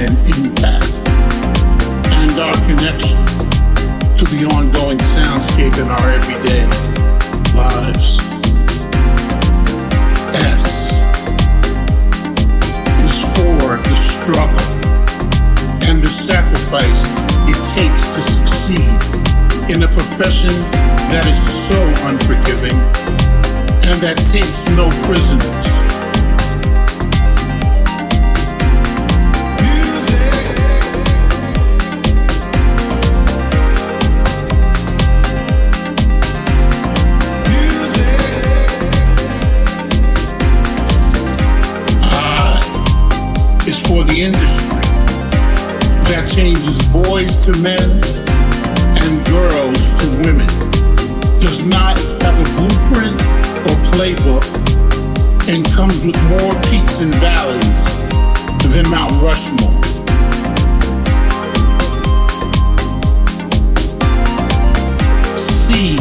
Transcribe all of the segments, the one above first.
an impact and our connection to the ongoing soundscape in our everyday lives. S is for the struggle and the sacrifice it takes to succeed in a profession that is so unforgiving and that takes no prisoners. boys to men and girls to women, does not have a blueprint or playbook, and comes with more peaks and valleys than Mount Rushmore. C,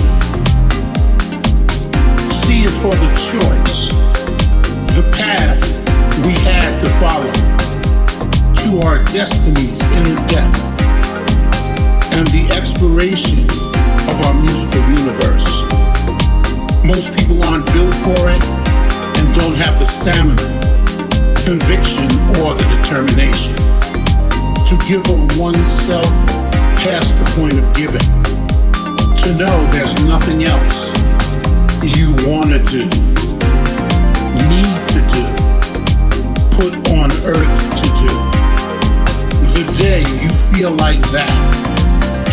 C is for the choice, the path we had to follow to our destiny's inner depth exploration of our musical universe. Most people aren't built for it and don't have the stamina, conviction, or the determination to give of oneself past the point of giving. To know there's nothing else you want to do, need to do, put on earth to do. The day you feel like that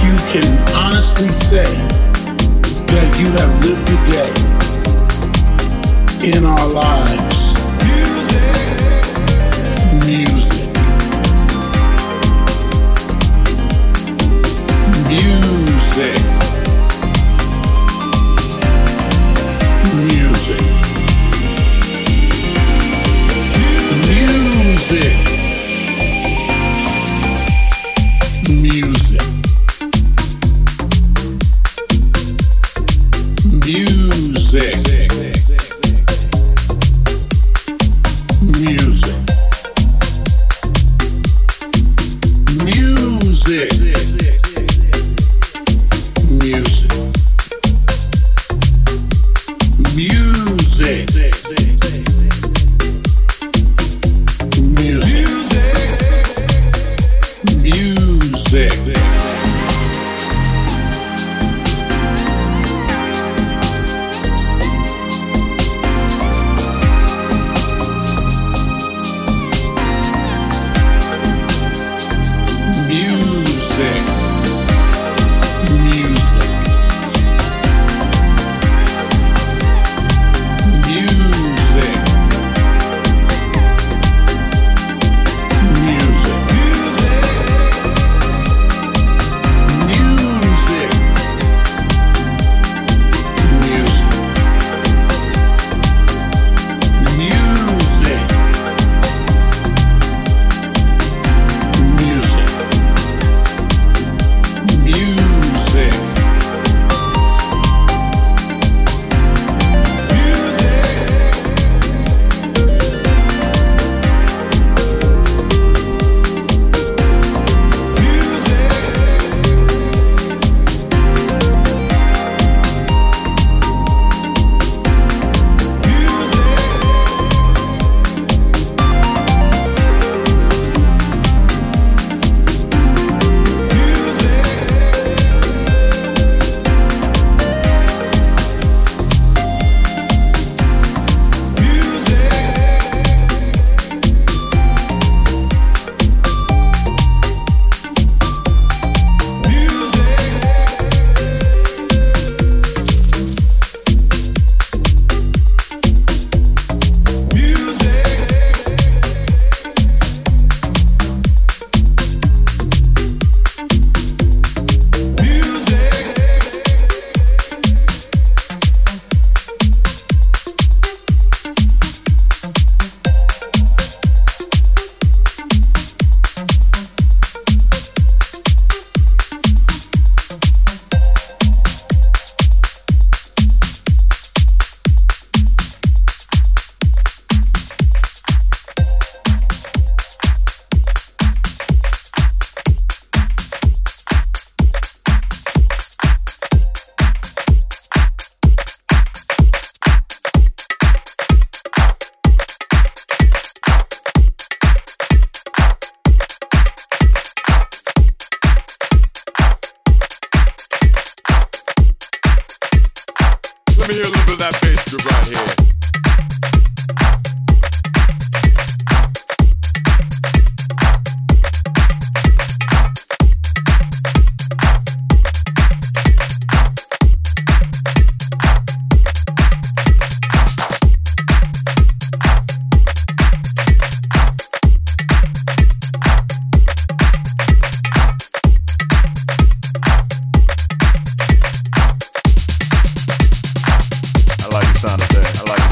you can honestly say that you have lived a day in our lives. Music. Music. Music.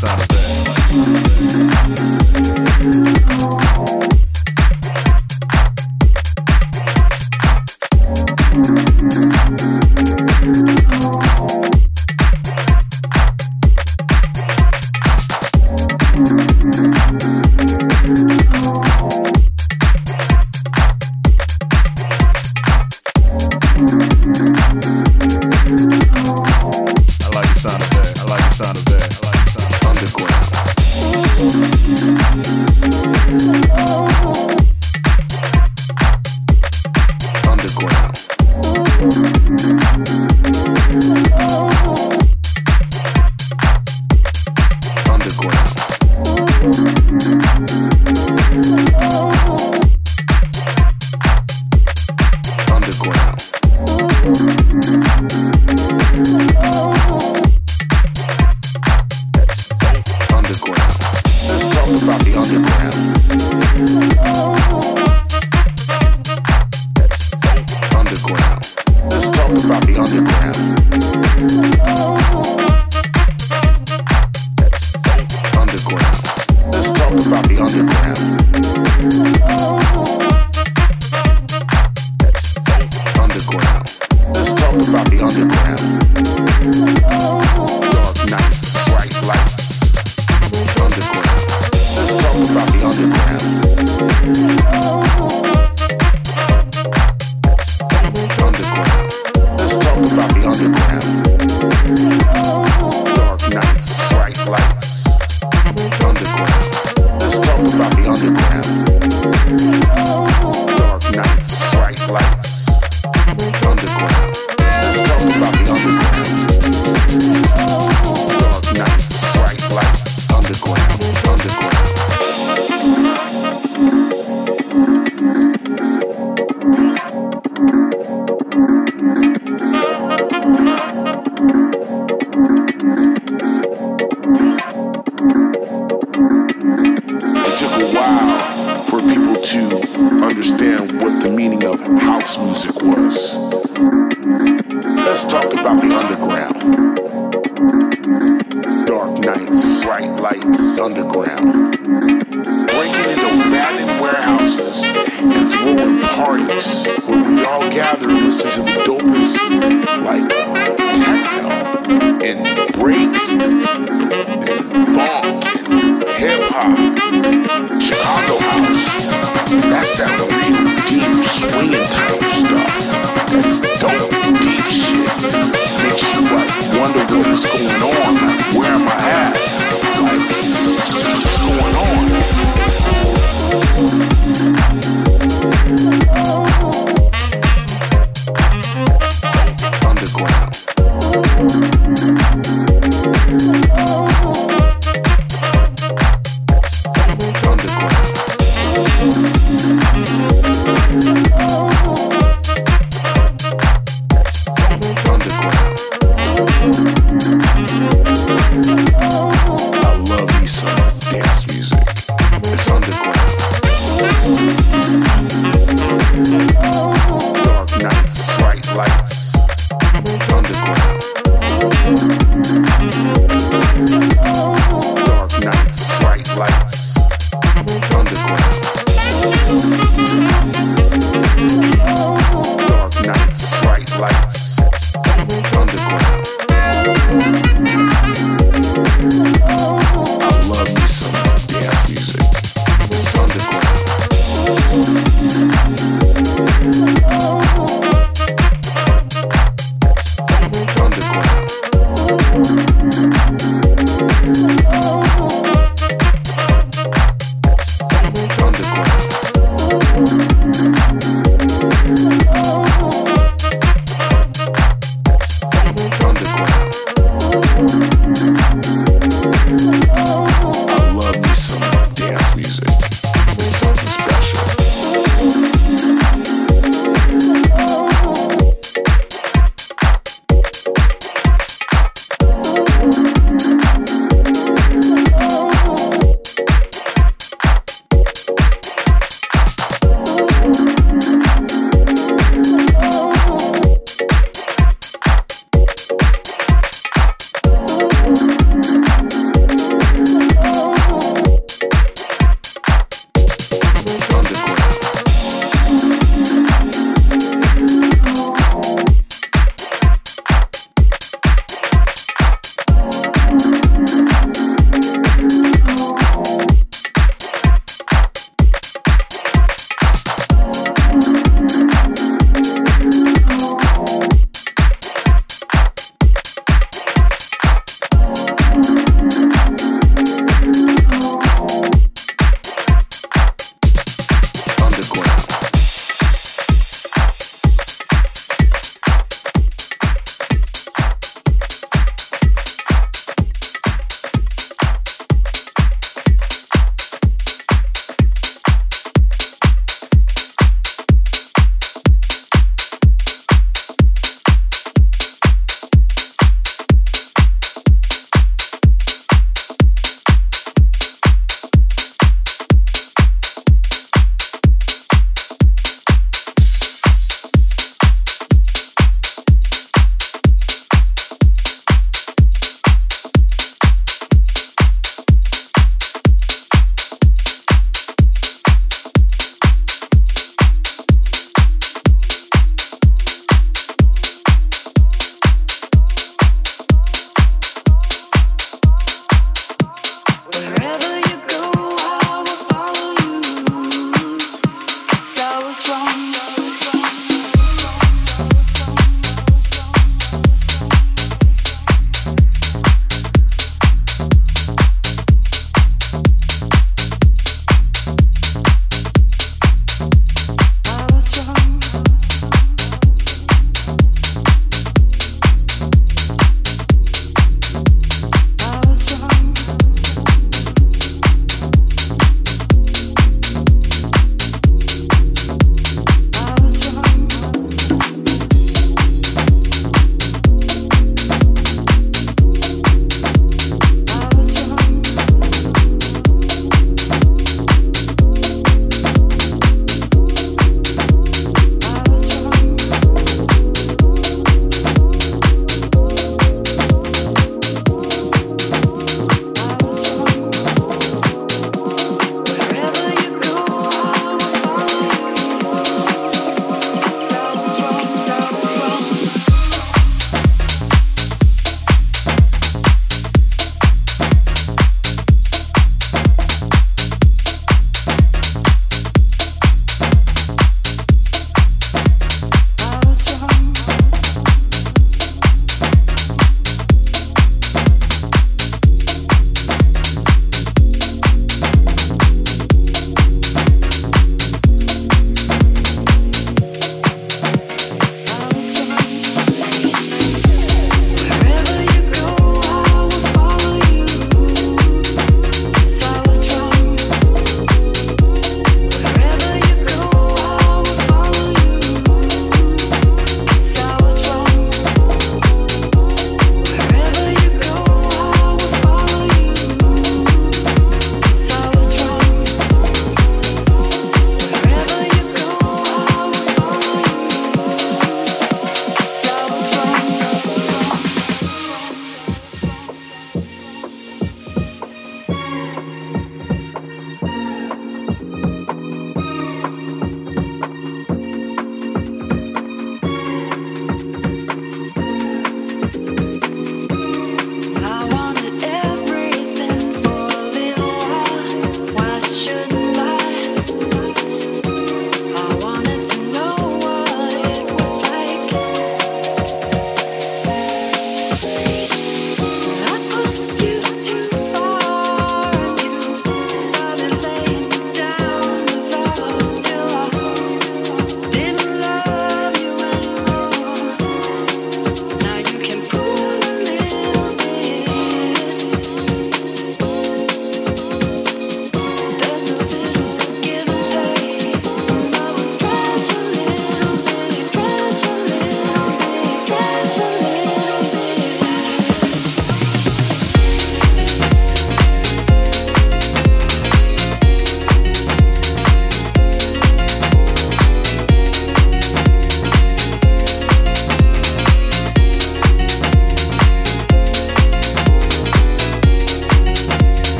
I'm the underground, underground.